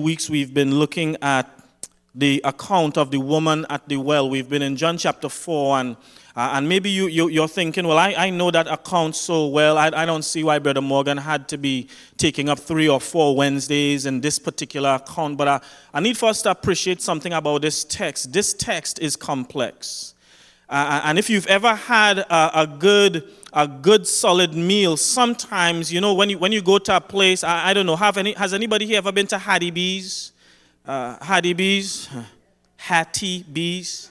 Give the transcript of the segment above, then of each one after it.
weeks we've been looking at the account of the woman at the well. We've been in John chapter 4, and, uh, and maybe you, you, are thinking, well, I, I know that account so well. I, I don't see why Brother Morgan had to be taking up three or four Wednesdays in this particular account. But I, I need for us to appreciate something about this text. This text is complex. Uh, and if you've ever had a, a, good a good solid meal, sometimes you know when you when you go to a place, I, I don't know, have any has anybody here ever been to Hattie B's? Uh, Hattie B's, Hattie B's.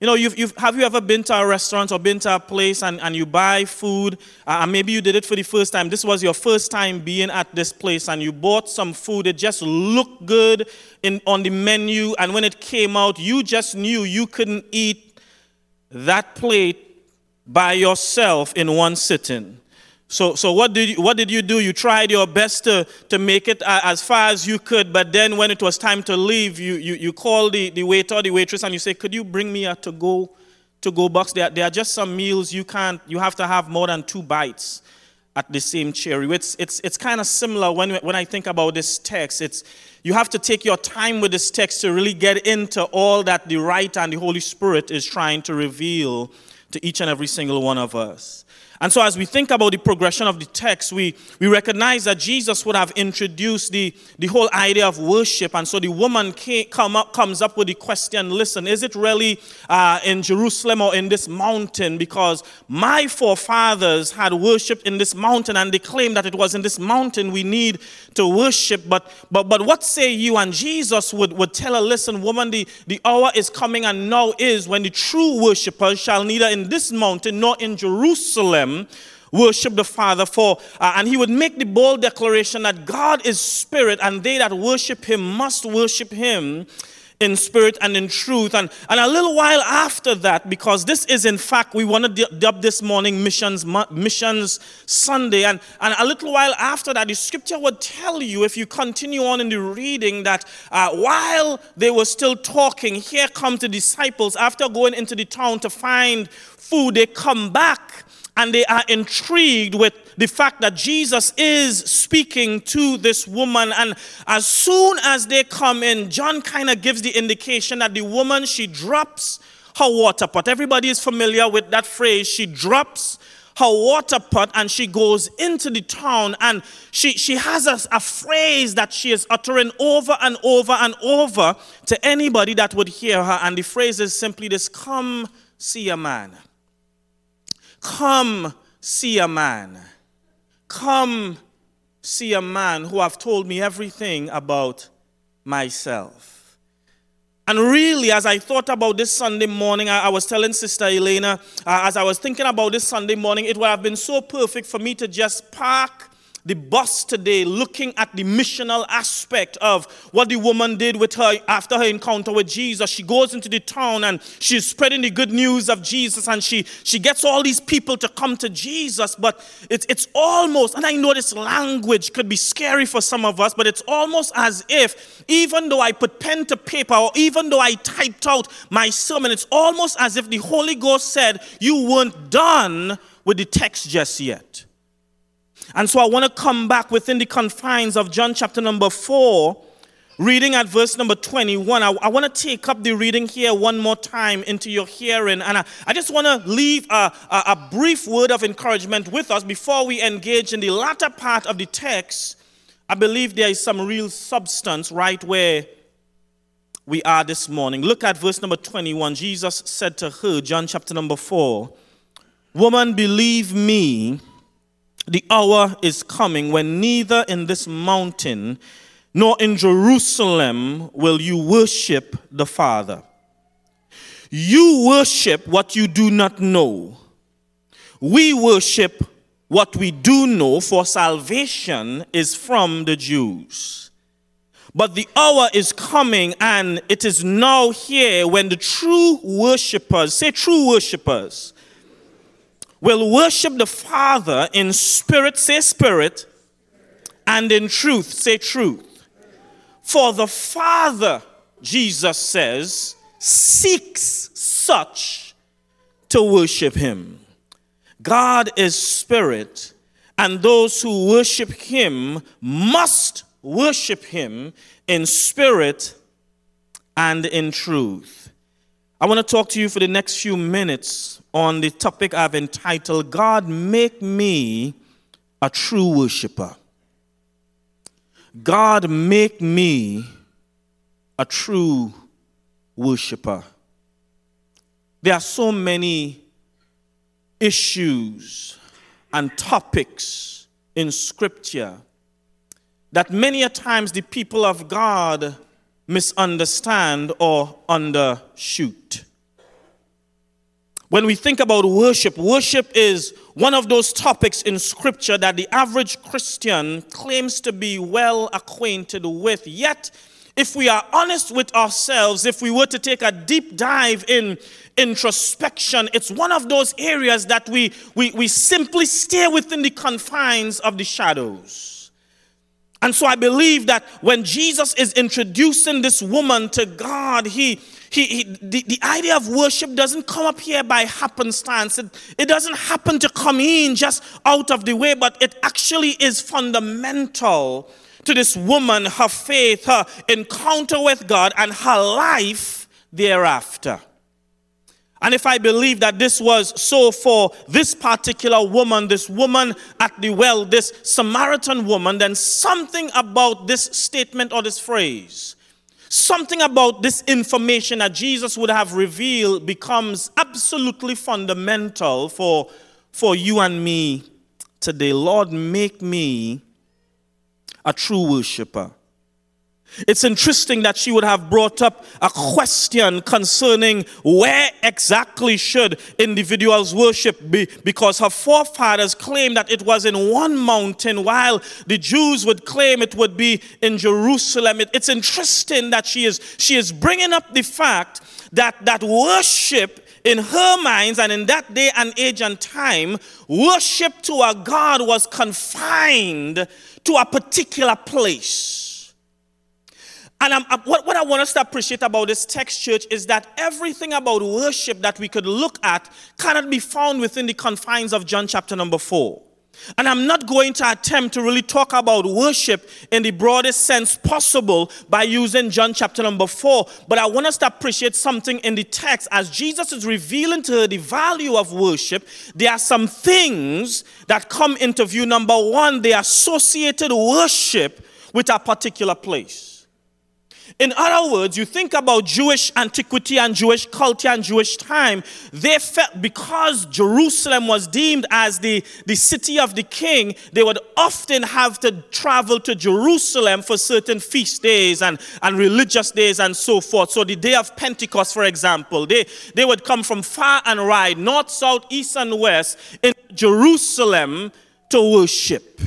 You know, you've, you've, have you ever been to a restaurant or been to a place and, and you buy food, uh, and maybe you did it for the first time. This was your first time being at this place, and you bought some food. It just looked good in, on the menu, and when it came out, you just knew you couldn't eat that plate by yourself in one sitting. So, so what, did you, what did you do? You tried your best to, to make it uh, as far as you could, but then when it was time to leave, you, you, you called the, the waiter the waitress and you say, Could you bring me a to go, to go box? There, there are just some meals you can't, you have to have more than two bites at the same cherry. It's, it's, it's kind of similar when, when I think about this text. It's, you have to take your time with this text to really get into all that the writer and the Holy Spirit is trying to reveal to each and every single one of us. And so, as we think about the progression of the text, we, we recognize that Jesus would have introduced the, the whole idea of worship. And so, the woman came, come up, comes up with the question listen, is it really uh, in Jerusalem or in this mountain? Because my forefathers had worshiped in this mountain, and they claim that it was in this mountain we need to worship. But, but, but what say you? And Jesus would, would tell her, listen, woman, the, the hour is coming, and now is when the true worshippers shall neither in this mountain nor in Jerusalem worship the Father for, uh, and he would make the bold declaration that God is spirit, and they that worship him must worship him in spirit and in truth. And, and a little while after that, because this is in fact, we want to dub this morning Missions, Missions Sunday. And, and a little while after that, the scripture would tell you, if you continue on in the reading, that uh, while they were still talking, here come the disciples after going into the town to find food. They come back and they are intrigued with the fact that Jesus is speaking to this woman. And as soon as they come in, John kind of gives the indication that the woman, she drops her water pot. Everybody is familiar with that phrase. She drops her water pot and she goes into the town and she, she has a, a phrase that she is uttering over and over and over to anybody that would hear her. And the phrase is simply this Come see a man. Come see a man. Come see a man who have told me everything about myself. And really, as I thought about this Sunday morning, I, I was telling Sister Elena, uh, as I was thinking about this Sunday morning, it would have been so perfect for me to just park the bus today looking at the missional aspect of what the woman did with her after her encounter with Jesus. She goes into the town and she's spreading the good news of Jesus and she, she gets all these people to come to Jesus. But it's, it's almost, and I know this language could be scary for some of us, but it's almost as if even though I put pen to paper or even though I typed out my sermon, it's almost as if the Holy Ghost said, You weren't done with the text just yet. And so I want to come back within the confines of John chapter number 4, reading at verse number 21. I, I want to take up the reading here one more time into your hearing. And I, I just want to leave a, a, a brief word of encouragement with us before we engage in the latter part of the text. I believe there is some real substance right where we are this morning. Look at verse number 21. Jesus said to her, John chapter number 4, Woman, believe me the hour is coming when neither in this mountain nor in Jerusalem will you worship the Father. You worship what you do not know. We worship what we do know, for salvation is from the Jews. But the hour is coming, and it is now here when the true worshippers, say true worshippers, will worship the Father in spirit, say spirit, and in truth, say truth. For the Father, Jesus says, seeks such to worship him. God is spirit, and those who worship him must worship him in spirit and in truth. I want to talk to you for the next few minutes on the topic I've entitled God Make Me a True Worshipper. God Make Me a True Worshipper. There are so many issues and topics in Scripture that many a times the people of God misunderstand or undershoot. When we think about worship, worship is one of those topics in Scripture that the average Christian claims to be well acquainted with. Yet, if we are honest with ourselves, if we were to take a deep dive in introspection, it's one of those areas that we, we, we simply stay within the confines of the shadows. And so I believe that when Jesus is introducing this woman to God, he, he, he the, the idea of worship doesn't come up here by happenstance. It, it doesn't happen to come in just out of the way, but it actually is fundamental to this woman, her faith, her encounter with God, and her life thereafter. And if I believe that this was so for this particular woman, this woman at the well, this Samaritan woman, then something about this statement or this phrase, something about this information that Jesus would have revealed becomes absolutely fundamental for, for you and me today. Lord, make me a true worshiper. It's interesting that she would have brought up a question concerning where exactly should individuals worship be because her forefathers claimed that it was in one mountain while the Jews would claim it would be in Jerusalem. It, it's interesting that she is she is bringing up the fact that that worship in her minds and in that day and age and time, worship to a God was confined to a particular place. And I'm, I'm, what, what I want us to appreciate about this text, church, is that everything about worship that we could look at cannot be found within the confines of John chapter number 4. And I'm not going to attempt to really talk about worship in the broadest sense possible by using John chapter number 4. But I want us to appreciate something in the text. As Jesus is revealing to her the value of worship, there are some things that come into view. Number one, they associated worship with a particular place. In other words, you think about Jewish antiquity and Jewish culture and Jewish time, they felt because Jerusalem was deemed as the, the city of the king, they would often have to travel to Jerusalem for certain feast days and, and religious days and so forth. So the day of Pentecost, for example, they, they would come from far and wide, north, south, east, and west in Jerusalem to worship.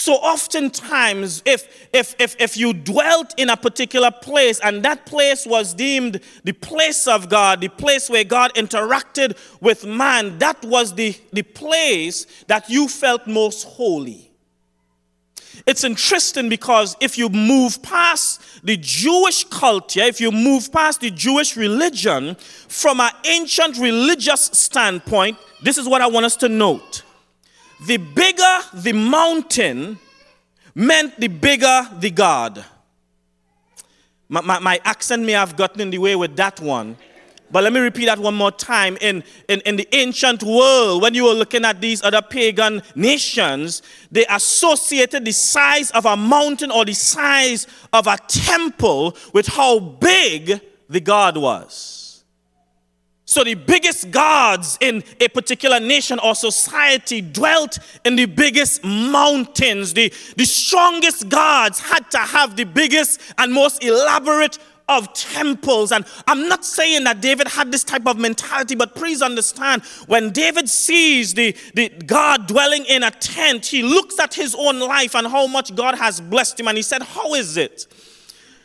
So oftentimes, if, if, if, if you dwelt in a particular place and that place was deemed the place of God, the place where God interacted with man, that was the, the place that you felt most holy. It's interesting because if you move past the Jewish culture, if you move past the Jewish religion, from an ancient religious standpoint, this is what I want us to note the bigger the mountain meant the bigger the God. My, my, my, accent may have gotten in the way with that one. But let me repeat that one more time. In, in, in the ancient world, when you were looking at these other pagan nations, they associated the size of a mountain or the size of a temple with how big the God was. So the biggest gods in a particular nation or society dwelt in the biggest mountains. The, the strongest gods had to have the biggest and most elaborate of temples. And I'm not saying that David had this type of mentality, but please understand when David sees the, the God dwelling in a tent, he looks at his own life and how much God has blessed him. And he said, How is it?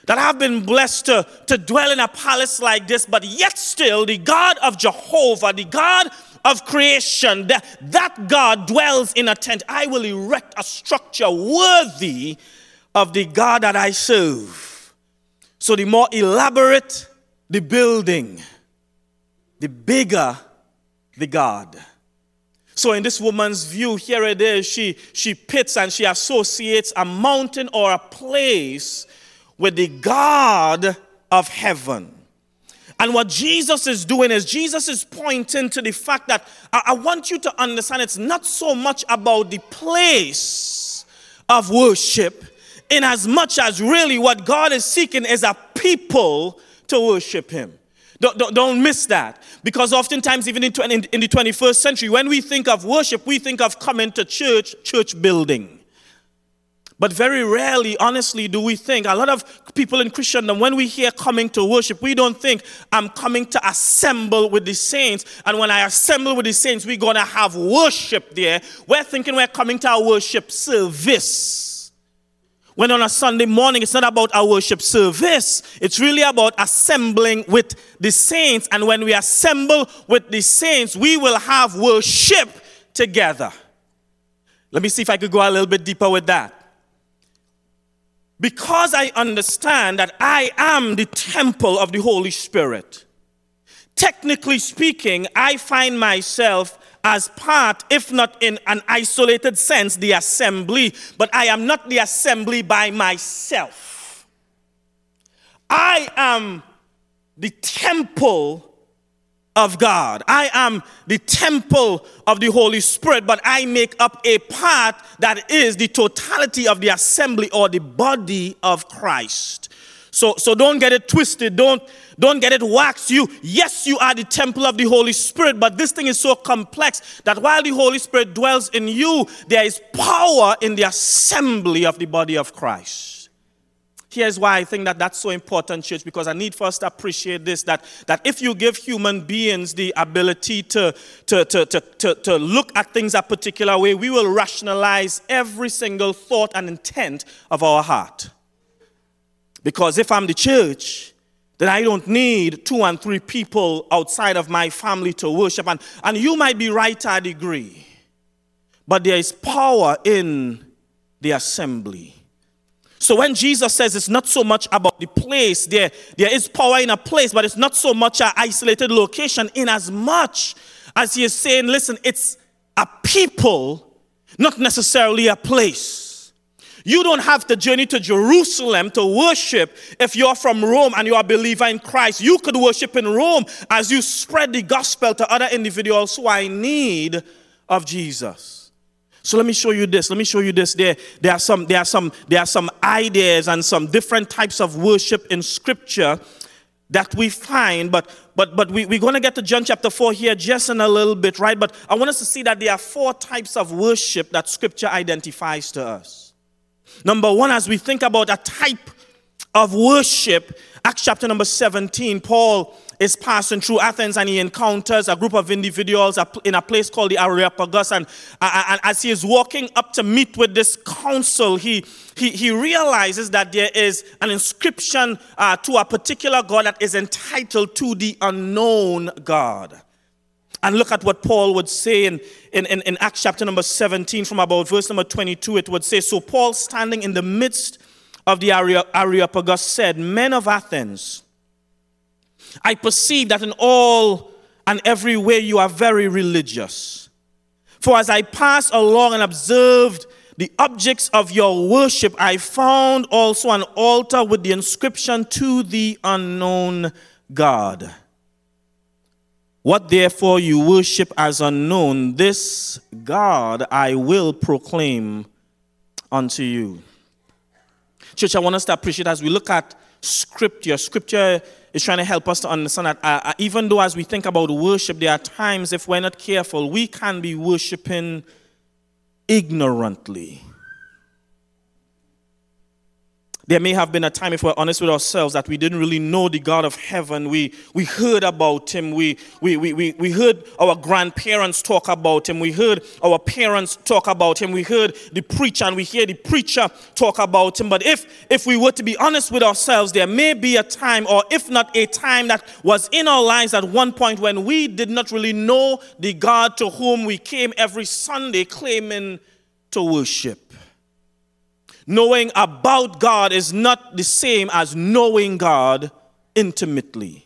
That I've been blessed to, to dwell in a palace like this, but yet still the God of Jehovah, the God of creation, that, that God dwells in a tent. I will erect a structure worthy of the God that I serve. So the more elaborate the building, the bigger the God. So, in this woman's view, here it is. She, she pits and she associates a mountain or a place with the God of heaven. And what Jesus is doing is Jesus is pointing to the fact that I, I want you to understand it's not so much about the place of worship, in as much as really what God is seeking is a people to worship Him. Don't, don't, don't, miss that. Because oftentimes, even in, in, in the 21st century, when we think of worship, we think of coming to church, church building. But very rarely, honestly, do we think, a lot of people in Christendom, when we hear coming to worship, we don't think, I'm coming to assemble with the saints. And when I assemble with the saints, we're going to have worship there. We're thinking we're coming to our worship service. When on a Sunday morning, it's not about our worship service, it's really about assembling with the saints. And when we assemble with the saints, we will have worship together. Let me see if I could go a little bit deeper with that. Because I understand that I am the temple of the Holy Spirit, technically speaking, I find myself as part, if not in an isolated sense, the assembly, but I am not the assembly by myself. I am the temple of God. I am the temple of the Holy Spirit, but I make up a part that is the totality of the assembly or the body of Christ. So, so don't get it twisted. Don't, don't get it waxed. You, yes, you are the temple of the Holy Spirit, but this thing is so complex that while the Holy Spirit dwells in you, there is power in the assembly of the body of Christ. Here's why I think that that's so important, church, because I need for us to appreciate this that, that if you give human beings the ability to, to, to, to, to, to look at things a particular way, we will rationalize every single thought and intent of our heart. Because if I'm the church, then I don't need two and three people outside of my family to worship. And, and you might be right to a degree, but there is power in the assembly. So when Jesus says it's not so much about the place, there, there is power in a place, but it's not so much an isolated location, in as much as he is saying, listen, it's a people, not necessarily a place. You don't have to journey to Jerusalem to worship if you're from Rome and you're a believer in Christ. You could worship in Rome as you spread the gospel to other individuals who are in need of Jesus. So let me show you this. Let me show you this. There, there, are some, there, are some, there are some ideas and some different types of worship in Scripture that we find, but but but we, we're to get to John chapter 4 here just in a little bit, right? But I want us to see that there are four types of worship that Scripture identifies to us. Number one, as we think about a type of worship, Acts chapter number 17, Paul is passing through Athens and he encounters a group of individuals in a place called the Areopagus. And, and as he is walking up to meet with this council, he, he, he realizes that there is an inscription uh, to a particular God that is entitled to the unknown God. And look at what Paul would say in, in, in, in, Acts chapter number 17, from about verse number 22. It would say, So Paul, standing in the midst of the Areopagus, said, Men of Athens, I perceive that in all and every way you are very religious. For as I passed along and observed the objects of your worship, I found also an altar with the inscription to the unknown God. What therefore you worship as unknown, this God I will proclaim unto you. Church, I want us to appreciate as we look at scripture. Scripture is trying to help us to understand that uh, uh, even though as we think about worship, there are times if we're not careful, we can be worshiping ignorantly. There may have been a time, if we're honest with ourselves, that we didn't really know the God of heaven. We, we heard about him. We, we, we, we, we heard our grandparents talk about him. We heard our parents talk about him. We heard the preacher and we hear the preacher talk about him. But if, if we were to be honest with ourselves, there may be a time, or if not a time, that was in our lives at one point when we did not really know the God to whom we came every Sunday claiming to worship. Knowing about God is not the same as knowing God intimately.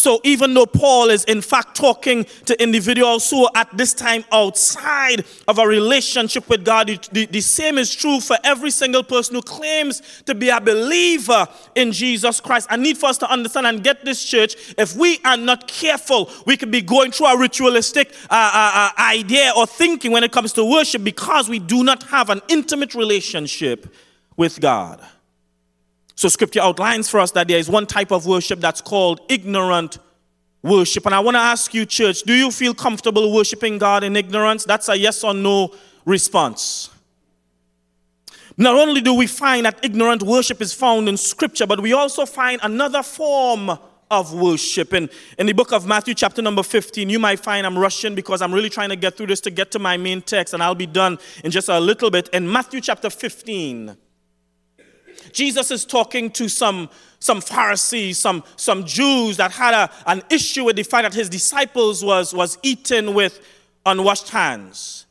So even though Paul is in fact talking to individuals who are at this time outside of a relationship with God, the, the, same is true for every single person who claims to be a believer in Jesus Christ. I need for us to understand and get this church. If we are not careful, we could be going through a ritualistic uh, uh, uh, idea or thinking when it comes to worship because we do not have an intimate relationship with God. So, scripture outlines for us that there is one type of worship that's called ignorant worship. And I want to ask you, church, do you feel comfortable worshiping God in ignorance? That's a yes or no response. Not only do we find that ignorant worship is found in scripture, but we also find another form of worship. In, in the book of Matthew, chapter number 15, you might find I'm rushing because I'm really trying to get through this to get to my main text, and I'll be done in just a little bit. In Matthew chapter 15, Jesus is talking to some, some Pharisees, some, some Jews that had a, an issue with the fact that his disciples was, was eaten with unwashed hands.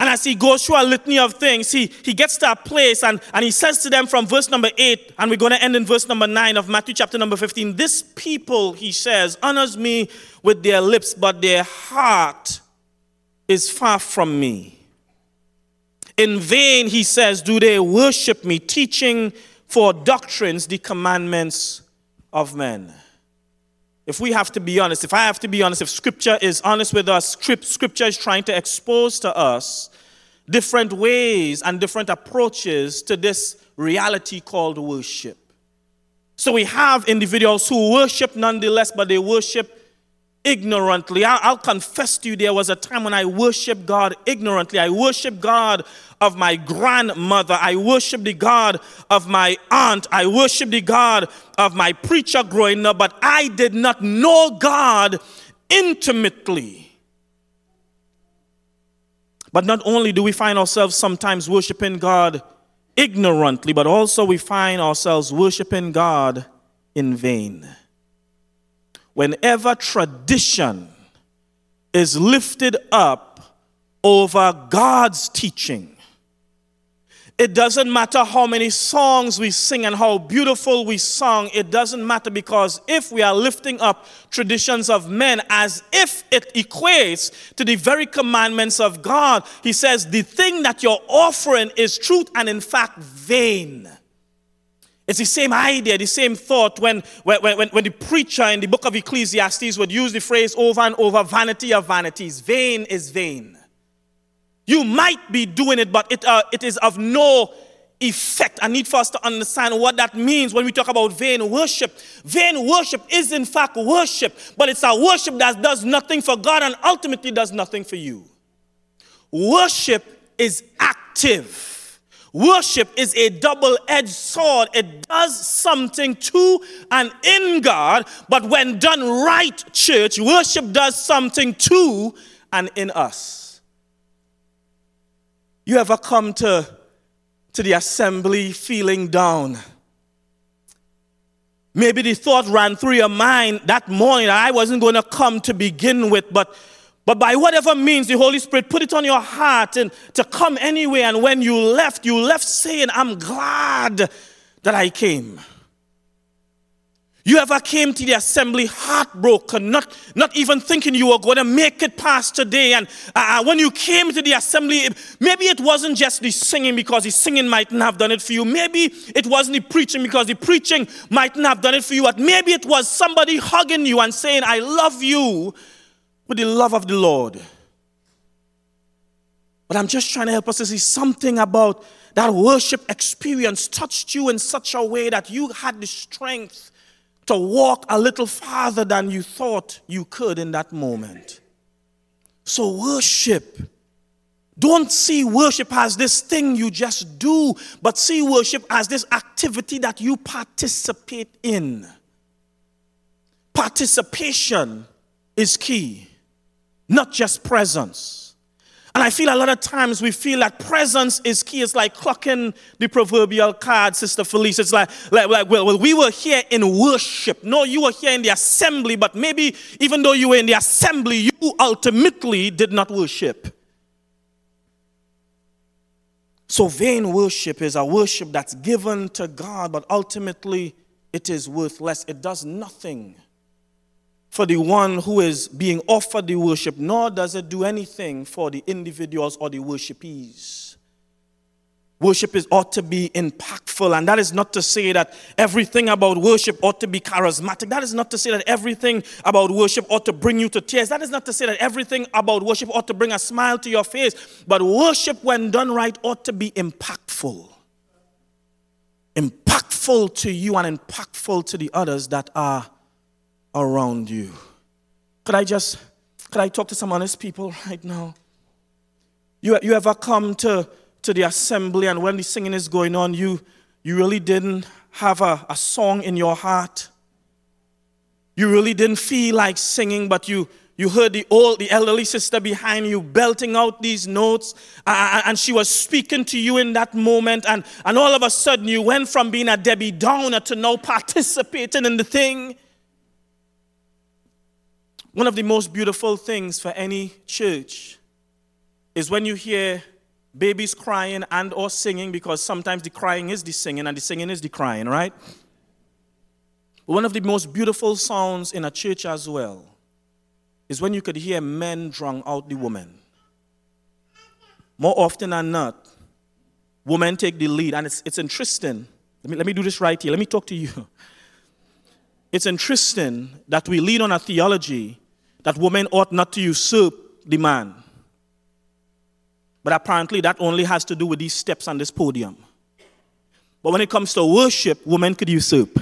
And as he goes through a litany of things, he, he gets to a place and, and he says to them from verse number 8, and we're going to end in verse number 9 of Matthew chapter number 15 This people, he says, honors me with their lips, but their heart is far from me. In vain, he says, do they worship me, teaching for doctrines the commandments of men. If we have to be honest, if I have to be honest, if scripture is honest with us, scripture is trying to expose to us different ways and different approaches to this reality called worship. So we have individuals who worship nonetheless, but they worship ignorantly. I'll, confess to you, there was a time when I worshiped God ignorantly. I worshiped God of my grandmother. I worshiped the God of my aunt. I worshiped the God of my preacher growing up, but I did not know God intimately. But not only do we find ourselves sometimes worshiping God ignorantly, but also we find ourselves worshiping God in vain. Whenever tradition is lifted up over God's teaching, it doesn't matter how many songs we sing and how beautiful we sing. It doesn't matter because if we are lifting up traditions of men as if it equates to the very commandments of God, he says, the thing that you're offering is truth and in fact vain. It's the same idea, the same thought when, when, when, when the preacher in the book of Ecclesiastes would use the phrase over and over vanity of vanities. Vain is vain. You might be doing it, but it, uh, it is of no effect. I need for us to understand what that means when we talk about vain worship. Vain worship is, in fact, worship, but it's a worship that does nothing for God and ultimately does nothing for you. Worship is active. Worship is a double edged sword. It does something to and in God, but when done right, church, worship does something to and in us. You ever come to, to the assembly feeling down? Maybe the thought ran through your mind that morning that I wasn't going to come to begin with, but, but by whatever means the Holy Spirit put it on your heart and to come anyway. And when you left, you left saying, I'm glad that I came. You ever came to the assembly heartbroken, not, not even thinking you were going to make it past today. And uh, uh, when you came to the assembly, maybe it wasn't just the singing because the singing mightn't have done it for you. Maybe it wasn't the preaching because the preaching mightn't have done it for you. But maybe it was somebody hugging you and saying, I love you with the love of the Lord. But I'm just trying to help us to see something about that worship experience touched you in such a way that you had the strength to walk a little farther than you thought you could in that moment. So, worship. Don't see worship as this thing you just do, but see worship as this activity that you participate in. Participation is key, not just presence. And I feel a lot of times we feel that presence is key. It's like clocking the proverbial card, Sister Felice. It's like, like, like well, well, we were here in worship. No, you were here in the assembly, but maybe even though you were in the assembly, you ultimately did not worship. So, vain worship is a worship that's given to God, but ultimately it is worthless. It does nothing for the one who is being offered the worship, nor does it do anything for the individuals or the worshipees. Worship is ought to be impactful, and that is not to say that everything about worship ought to be charismatic. That is not to say that everything about worship ought to bring you to tears. That is not to say that everything about worship ought to bring a smile to your face. But worship, when done right, ought to be impactful. Impactful to you and impactful to the others that are around you. Could I just could I talk to some honest people right now? You, you ever come to to the assembly, and when the singing is going on, you, you really didn't have a, a song in your heart. You really didn't feel like singing, but you, you heard the old, the elderly sister behind you belting out these notes, uh, and she was speaking to you in that moment, and, and all of a sudden you went from being a Debbie Downer to now participating in the thing. One of the most beautiful things for any church is when you hear babies crying and or singing because sometimes the crying is the singing and the singing is the crying, right? One of the most beautiful sounds in a church as well is when you could hear men drown out the women. More often than not, women take the lead, and it's, it's interesting. Let me, let me do this right here. Let me talk to you. It's interesting that we lead on a theology that women ought not to usurp the man. But apparently, that only has to do with these steps on this podium. But when it comes to worship, women could usurp.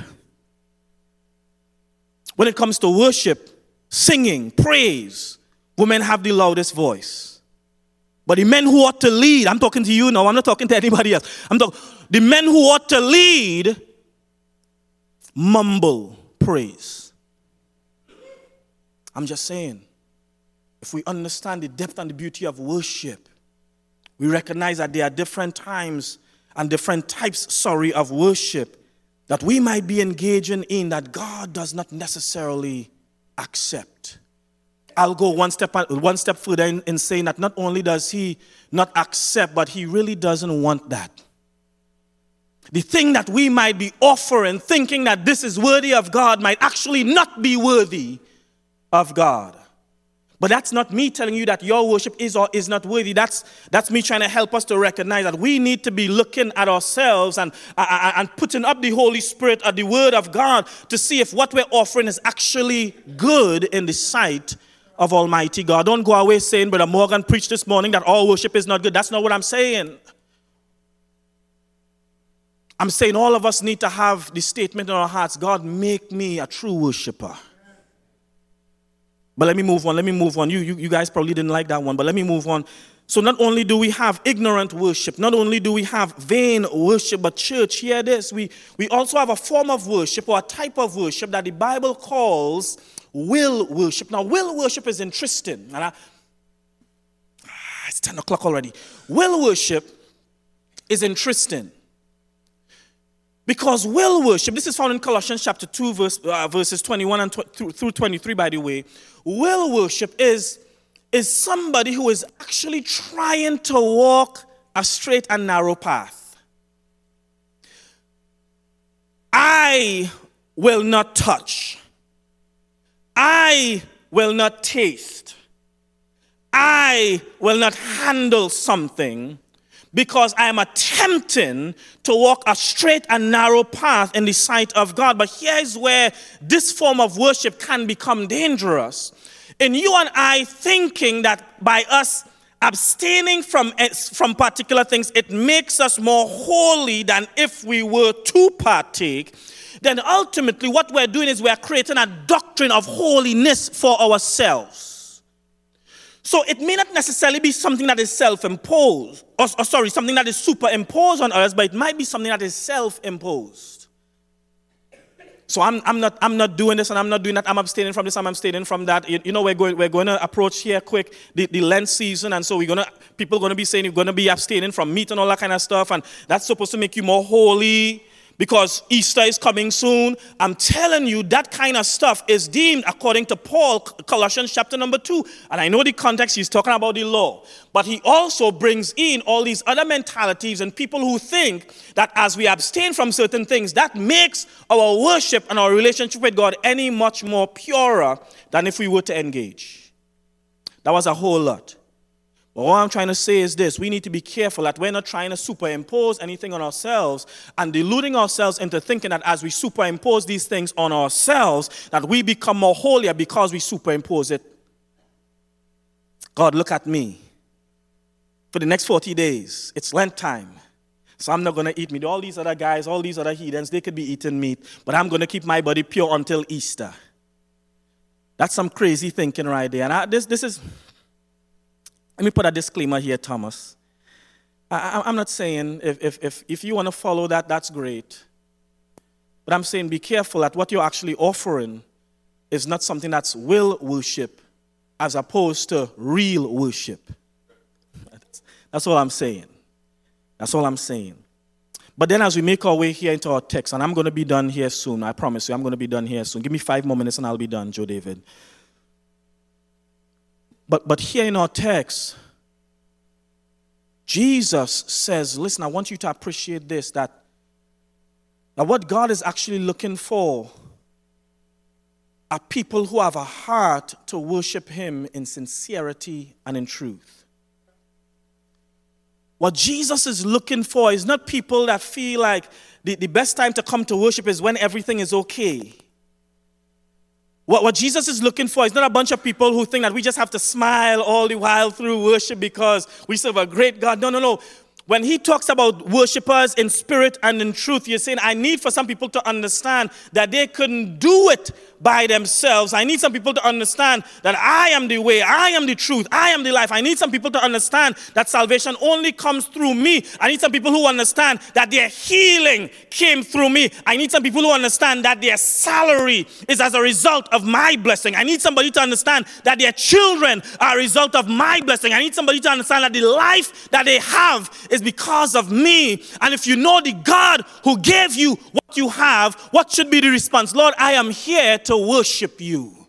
When it comes to worship, singing, praise, women have the loudest voice. But the men who ought to lead, I'm talking to you now, I'm not talking to anybody else. I'm talking, the men who ought to lead mumble praise. I'm just saying, if we understand the depth and the beauty of worship, we recognize that there are different times and different types, sorry, of worship that we might be engaging in that God does not necessarily accept. I'll go one step, one step further in, in saying that not only does He not accept, but He really doesn't want that. The thing that we might be offering, thinking that this is worthy of God, might actually not be worthy of God. But that's not me telling you that your worship is or is not worthy. That's, that's me trying to help us to recognize that we need to be looking at ourselves and, uh, and putting up the Holy Spirit or the Word of God to see if what we're offering is actually good in the sight of Almighty God. Don't go away saying, Brother Morgan preached this morning that all worship is not good. That's not what I'm saying. I'm saying all of us need to have the statement in our hearts God, make me a true worshiper. But let me move on. Let me move on. You, you, you guys probably didn't like that one, but let me move on. So, not only do we have ignorant worship, not only do we have vain worship, but church, hear this. We, we also have a form of worship or a type of worship that the Bible calls will worship. Now, will worship is interesting. And I, ah, it's 10 o'clock already. Will worship is interesting. Because will worship, this is found in Colossians chapter 2, verse, uh, verses 21 and tw- through 23, by the way. Will worship is, is somebody who is actually trying to walk a straight and narrow path. I will not touch. I will not taste. I will not handle something because I am attempting to walk a straight and narrow path in the sight of God. But here's where this form of worship can become dangerous. In you and I thinking that by us abstaining from, eh, from particular things, it makes us more holy than if we were to partake, then ultimately what we're doing is we're creating a doctrine of holiness for ourselves. So it may not necessarily be something that is self imposed, or, or, sorry, something that is superimposed on us, but it might be something that is self imposed. So I'm, I'm, not, I'm not doing this and I'm not doing that. I'm abstaining from this, I'm abstaining from that. You, you know, we're going, we're going to approach here quick the, the Lent season, and so we're going to, people are going to be saying you're going to be abstaining from meat and all that kind of stuff, and that's supposed to make you more holy. Because Easter is coming soon. I'm telling you, that kind of stuff is deemed, according to Paul, Colossians chapter number two. And I know the context, he's talking about the law. But he also brings in all these other mentalities and people who think that as we abstain from certain things, that makes our worship and our relationship with God any much more purer than if we were to engage. That was a whole lot. But what I'm trying to say is this we need to be careful that we're not trying to superimpose anything on ourselves and deluding ourselves into thinking that as we superimpose these things on ourselves, that we become more holier because we superimpose it. God, look at me. For the next 40 days, it's Lent time. So I'm not going to eat meat. All these other guys, all these other heathens, they could be eating meat, but I'm going to keep my body pure until Easter. That's some crazy thinking right there. And I, this, this is let me put a disclaimer here, Thomas. I, am not saying if, if, if, if you want to follow that, that's great. But I'm saying be careful that what you're actually offering is not something that's will worship as opposed to real worship. That's, that's all I'm saying. That's all I'm saying. But then as we make our way here into our text, and I'm going to be done here soon, I promise you, I'm going to be done here soon. Give me five more minutes and I'll be done, Joe David. But, but here in our text, Jesus says, listen, I want you to appreciate this that, that what God is actually looking for are people who have a heart to worship Him in sincerity and in truth. What Jesus is looking for is not people that feel like the, the best time to come to worship is when everything is okay. What, what Jesus is looking for is not a bunch of people who think that we just have to smile all the while through worship because we serve a great God. No, no, no. When he talks about worshipers in spirit and in truth, you're saying, I need for some people to understand that they couldn't do it by themselves. I need some people to understand that I am the way, I am the truth, I am the life. I need some people to understand that salvation only comes through me. I need some people who understand that their healing came through me. I need some people who understand that their salary is as a result of my blessing. I need somebody to understand that their children are a result of my blessing. I need somebody to understand that the life that they have is because of me. And if you know the God who gave you what you have, what should be the response? Lord, I am here to worship you.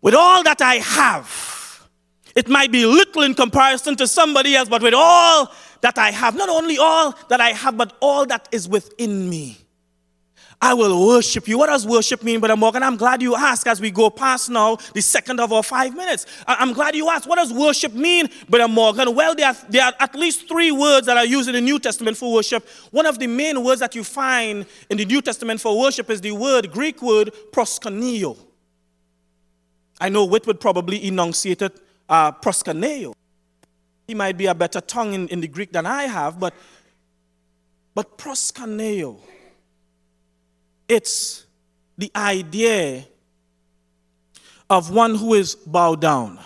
With all that I have, it might be little in comparison to somebody else, but with all that I have, not only all that I have, but all that is within me. I will worship you. What does worship mean, Brother Morgan? I'm glad you asked as we go past now the second of our five minutes. I'm glad you asked. What does worship mean, Brother Morgan? Well, there are, there are at least three words that are used in the New Testament for worship. One of the main words that you find in the New Testament for worship is the word, Greek word, proskuneo. I know Whit would probably enunciate it, uh, proskuneo. He might be a better tongue in, in the Greek than I have, but, but proskuneo it's the idea of one who is bowed down.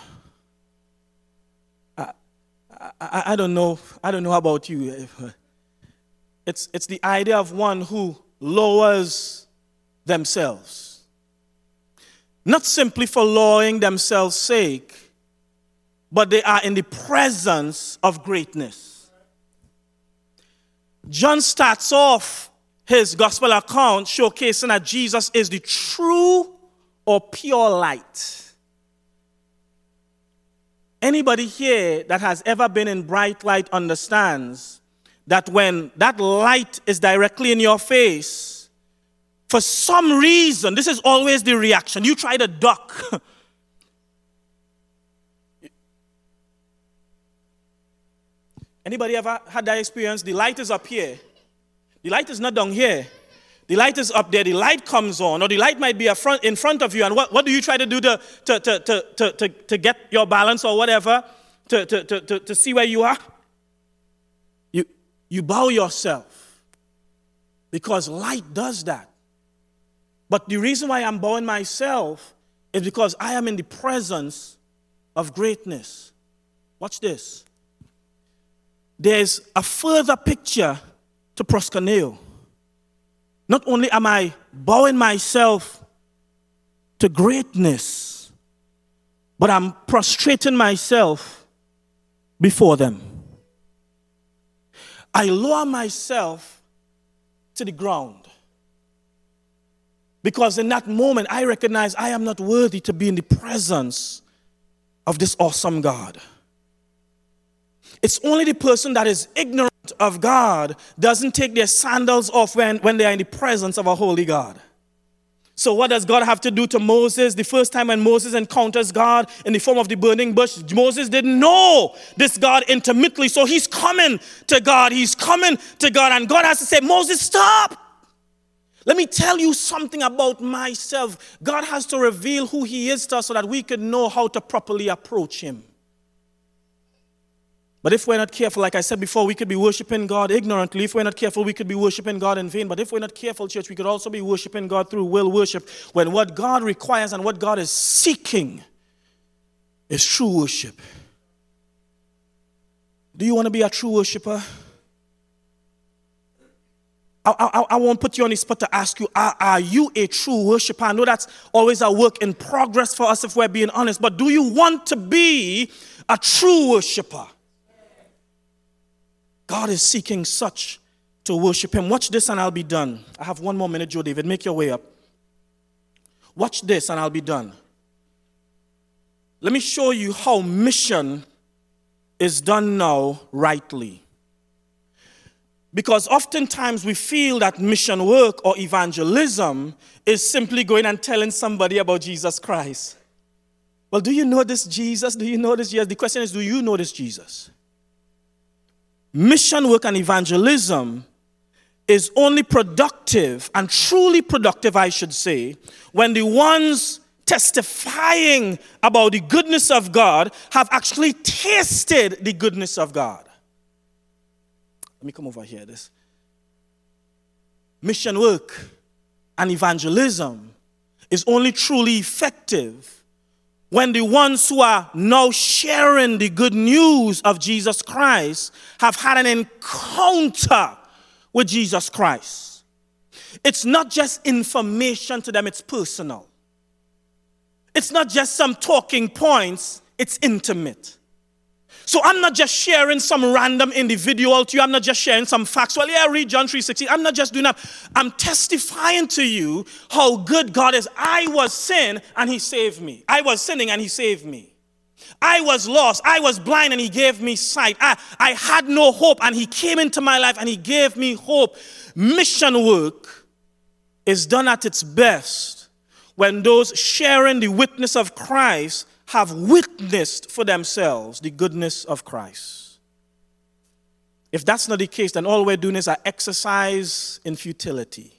I, I, I, don't know. I don't know about you. It's, it's the idea of one who lowers themselves. Not simply for lowering themselves' sake, but they are in the presence of greatness. John starts off his gospel account showcasing that Jesus is the true or pure light. Anybody here that has ever been in bright light understands that when that light is directly in your face, for some reason, this is always the reaction. You try to duck. Anybody ever had that experience? The light is up here the light is not down here. The light is up there. The light comes on, or the light might be in front of you. And what, what do you try to do to, to, to, to, to, to get your balance or whatever, to, to, to, to see where you are? You, you bow yourself because light does that. But the reason why I'm bowing myself is because I am in the presence of greatness. Watch this. There's a further picture to proskuneo. Not only am I bowing myself to greatness, but I'm prostrating myself before them. I lower myself to the ground. Because in that moment, I recognize I am not worthy to be in the presence of this awesome God. It's only the person that is ignorant of God doesn't take their sandals off when, when they are in the presence of a holy God. So, what does God have to do to Moses? The first time when Moses encounters God in the form of the burning bush, Moses didn't know this God intimately. So, he's coming to God. He's coming to God. And God has to say, Moses, stop. Let me tell you something about myself. God has to reveal who He is to us so that we can know how to properly approach Him. But if we're not careful, like I said before, we could be worshiping God ignorantly. If we're not careful, we could be worshiping God in vain. But if we're not careful, church, we could also be worshiping God through will worship when what God requires and what God is seeking is true worship. Do you want to be a true worshiper? I, I, I, won't put you on the spot to ask you, are, are you a true worshiper? I know that's always a work in progress for us if we're being honest, but do you want to be a true worshiper? God is seeking such to worship Him. Watch this and I'll be done. I have one more minute, Joe David. Make your way up. Watch this and I'll be done. Let me show you how mission is done now rightly. Because oftentimes we feel that mission work or evangelism is simply going and telling somebody about Jesus Christ. Well, do you know this Jesus? Do you know this Jesus? The question is, do you know this Jesus? Mission work and evangelism is only productive and truly productive, I should say, when the ones testifying about the goodness of God have actually tasted the goodness of God. Let me come over here. This mission work and evangelism is only truly effective when the ones who are now sharing the good news of Jesus Christ have had an encounter with Jesus Christ. It's not just information to them, it's personal. It's not just some talking points, it's intimate. So I'm not just sharing some random individual to you. I'm not just sharing some facts. Well, yeah, read John 3.16. I'm not just doing that. I'm testifying to you how good God is. I was sin and he saved me. I was sinning and he saved me. I was lost. I was blind and he gave me sight. I, I had no hope and he came into my life and he gave me hope. Mission work is done at its best when those sharing the witness of Christ have witnessed for themselves the goodness of Christ. If that's not the case, then all we're doing is an exercise in futility.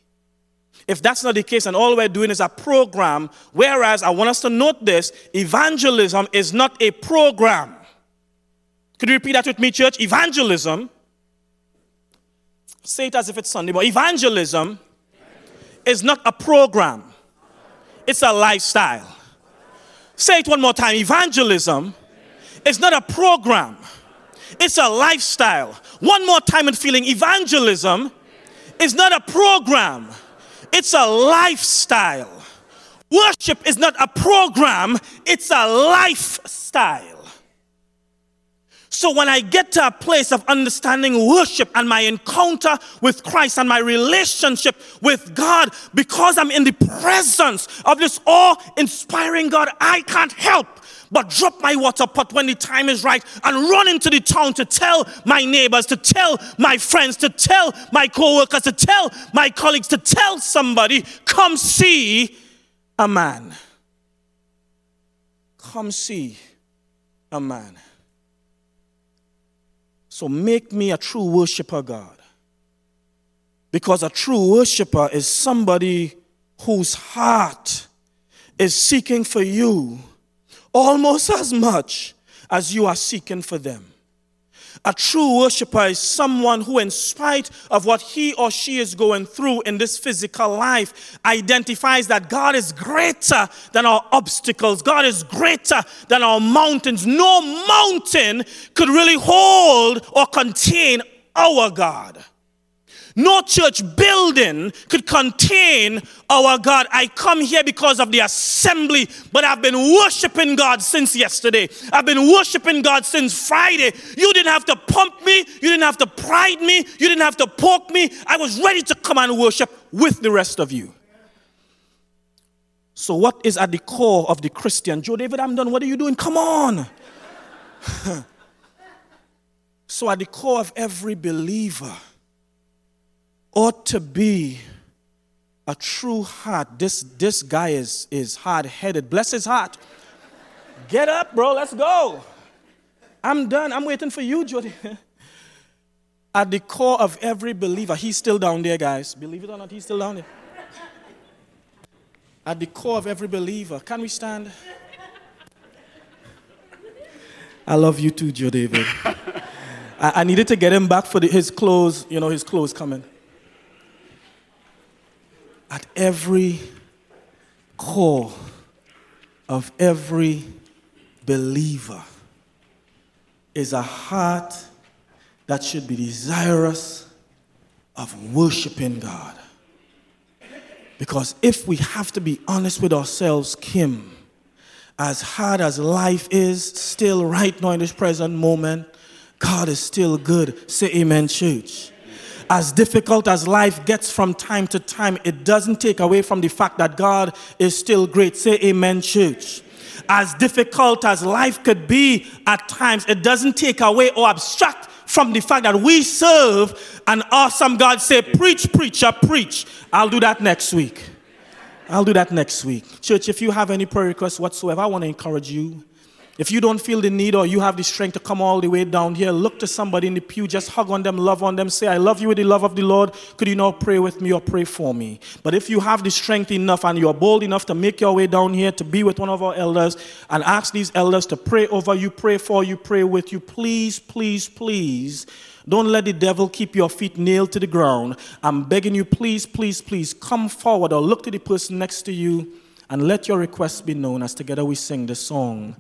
If that's not the case, then all we're doing is a program, whereas I want us to note this evangelism is not a program. Could you repeat that with me, church? Evangelism, say it as if it's Sunday, but evangelism is not a program, it's a lifestyle. Say it one more time. Evangelism is not a program, it's a lifestyle. One more time and feeling evangelism is not a program, it's a lifestyle. Worship is not a program, it's a lifestyle. So when I get to a place of understanding worship and my encounter with Christ and my relationship with God, because I'm in the presence of this awe inspiring God, I can't help but drop my water pot when the time is right and run into the town to tell my neighbors, to tell my friends, to tell my co-workers, to tell my colleagues, to tell somebody, come see a man. Come see a man. So make me a true worshiper, God. Because a true worshiper is somebody whose heart is seeking for you almost as much as you are seeking for them. A true worshiper is someone who, in spite of what he or she is going through in this physical life, identifies that God is greater than our obstacles. God is greater than our mountains. No mountain could really hold or contain our God. No church building could contain our God. I come here because of the assembly, but I've been worshiping God since yesterday. I've been worshiping God since Friday. You didn't have to pump me, you didn't have to pride me, you didn't have to poke me. I was ready to come and worship with the rest of you. So, what is at the core of the Christian? Joe David, I'm done. What are you doing? Come on. so, at the core of every believer, ought to be a true heart. This, this guy is, is hard headed. Bless his heart. Get up, bro. Let's go. I'm done. I'm waiting for you, Jody. At the core of every believer, he's still down there, guys. Believe it or not, he's still down there. At the core of every believer, can we stand? I love you too, Joe David. I, I, needed to get him back for the, his clothes, you know, his clothes coming at every core of every believer is a heart that should be desirous of worshiping God. Because if we have to be honest with ourselves, Kim, as hard as life is, still right now in this present moment, God is still good. Say amen, church as difficult as life gets from time to time, it doesn't take away from the fact that God is still great. Say amen, church. As difficult as life could be at times, it doesn't take away or abstract from the fact that we serve an awesome God. Say, preach, preacher, preach. I'll do that next week. I'll do that next week. Church, if you have any prayer requests whatsoever, I want to encourage you if you don't feel the need or you have the strength to come all the way down here, look to somebody in the pew, just hug on them, love on them, say, I love you with the love of the Lord. Could you not pray with me or pray for me? But if you have the strength enough and you're bold enough to make your way down here to be with one of our elders and ask these elders to pray over you, pray for you, pray with you, please, please, please. Don't let the devil keep your feet nailed to the ground. I'm begging you, please, please, please come forward or look to the person next to you and let your requests be known as together we sing the song.